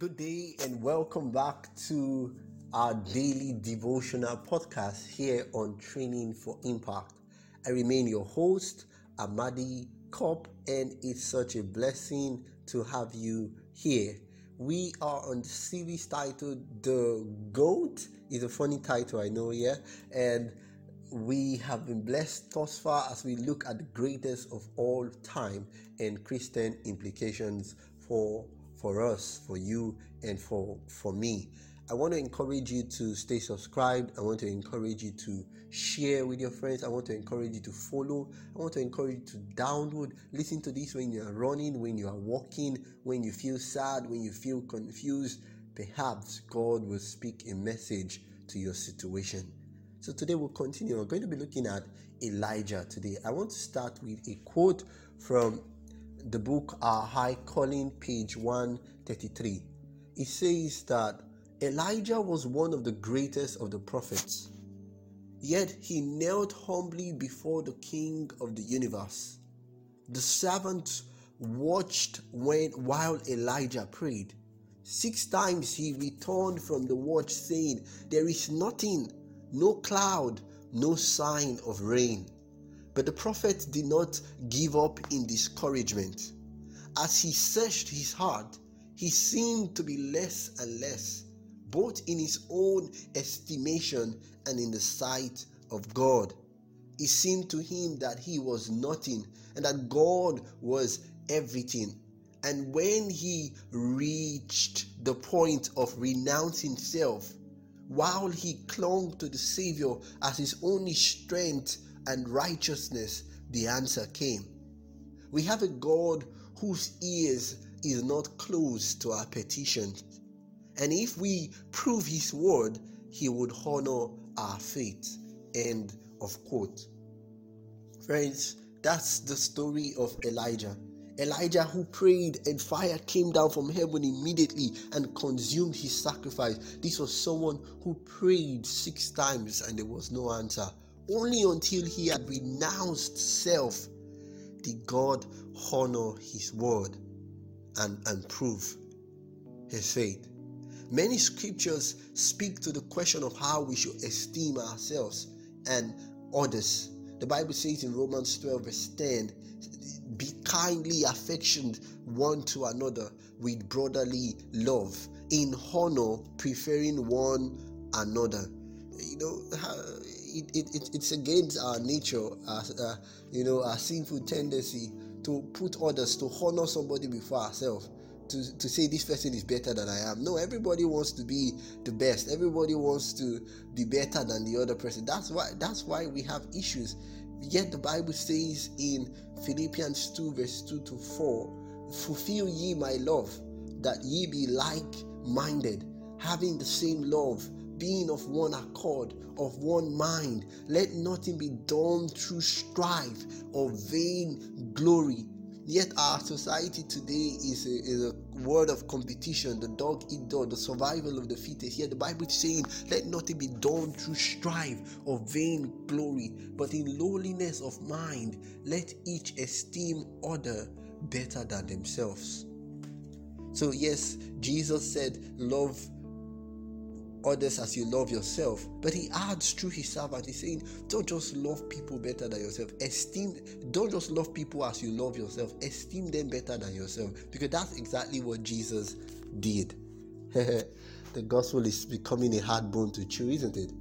Good day and welcome back to our daily devotional podcast here on Training for Impact. I remain your host, Amadi Kopp, and it's such a blessing to have you here. We are on the series titled The GOAT. It's a funny title, I know, yeah? And we have been blessed thus far as we look at the greatest of all time and Christian implications for for us, for you, and for for me. I want to encourage you to stay subscribed. I want to encourage you to share with your friends. I want to encourage you to follow. I want to encourage you to download. Listen to this when you are running, when you are walking, when you feel sad, when you feel confused. Perhaps God will speak a message to your situation. So today we'll continue. We're going to be looking at Elijah today. I want to start with a quote from the book Our High Calling, page 133. It says that Elijah was one of the greatest of the prophets, yet he knelt humbly before the King of the universe. The servants watched when while Elijah prayed. Six times he returned from the watch, saying, There is nothing, no cloud, no sign of rain. But the prophet did not give up in discouragement. As he searched his heart, he seemed to be less and less, both in his own estimation and in the sight of God. It seemed to him that he was nothing and that God was everything. And when he reached the point of renouncing self, while he clung to the Savior as his only strength and righteousness, the answer came. We have a God whose ears is not closed to our petitions. And if we prove his word, he would honor our faith. End of quote. Friends, that's the story of Elijah. Elijah who prayed and fire came down from heaven immediately and consumed his sacrifice. This was someone who prayed six times and there was no answer. Only until he had renounced self did God honor his word and, and prove his faith. Many scriptures speak to the question of how we should esteem ourselves and others. The Bible says in Romans 12, verse 10, be kindly affectioned one to another with brotherly love, in honor, preferring one another. You know, uh, it, it, it, it's against our nature, our, uh, you know, our sinful tendency to put others, to honor somebody before ourselves. To, to say this person is better than I am. No, everybody wants to be the best. Everybody wants to be better than the other person. That's why that's why we have issues. Yet the Bible says in Philippians 2, verse 2 to 4, fulfill ye my love, that ye be like minded, having the same love being of one accord, of one mind. Let nothing be done through strife or vain glory. Yet our society today is a, is a word of competition, the dog eat dog, the survival of the fittest. Yet the Bible is saying, let nothing be done through strife or vain glory, but in lowliness of mind, let each esteem other better than themselves. So, yes, Jesus said, Love others as you love yourself. But he adds through his servant, he's saying, don't just love people better than yourself. Esteem, don't just love people as you love yourself. Esteem them better than yourself. Because that's exactly what Jesus did. the gospel is becoming a hard bone to chew, isn't it?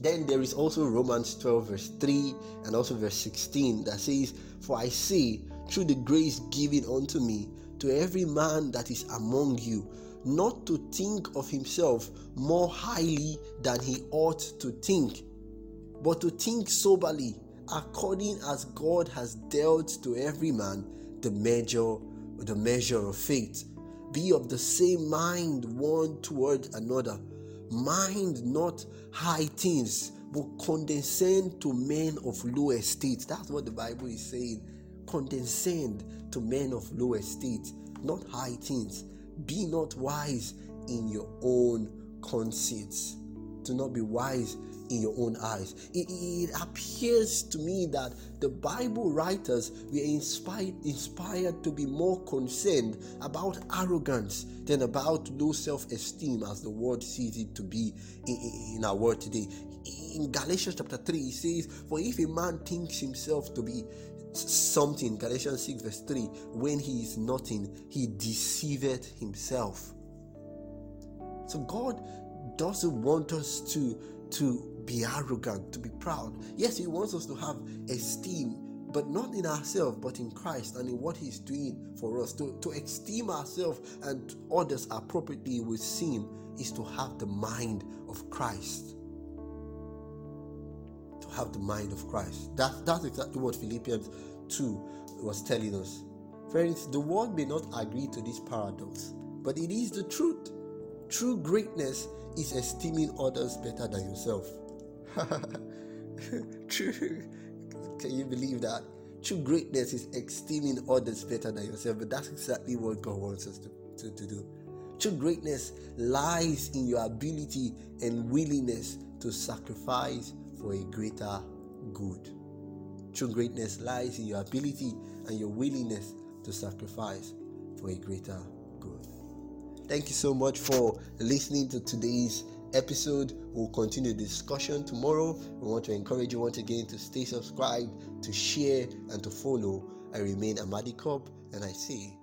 Then there is also Romans 12, verse 3 and also verse 16 that says, For I say, through the grace given unto me, to every man that is among you, not to think of himself more highly than he ought to think, but to think soberly, according as God has dealt to every man the measure, the measure of faith. Be of the same mind one toward another. Mind not high things, but condescend to men of low estate. That's what the Bible is saying. Condescend to men of low estate, not high things. Be not wise in your own conceits. Do not be wise in your own eyes. It, it, appears to me that the Bible writers were inspired, inspired to be more concerned about arrogance than about low self esteem as the world sees it to be in, in our world today. In Galatians chapter 3, it says, For if a man thinks himself to be something, Galatians 6, verse 3, when he is nothing, he deceiveth himself. So God doesn't want us to to be arrogant, to be proud. Yes, He wants us to have esteem, but not in ourselves, but in Christ and in what He's doing for us. To, to esteem ourselves and others appropriately with sin is to have the mind of Christ. Have the mind of Christ. That, that's exactly what Philippians 2 was telling us. Friends, the world may not agree to this paradox, but it is the truth. True greatness is esteeming others better than yourself. True. Can you believe that? True greatness is esteeming others better than yourself, but that's exactly what God wants us to, to, to do. True greatness lies in your ability and willingness to sacrifice for a greater good. True greatness lies in your ability and your willingness to sacrifice for a greater good. Thank you so much for listening to today's episode. We'll continue the discussion tomorrow. We want to encourage you once again to stay subscribed, to share, and to follow. I remain Amadi Cobb, and I God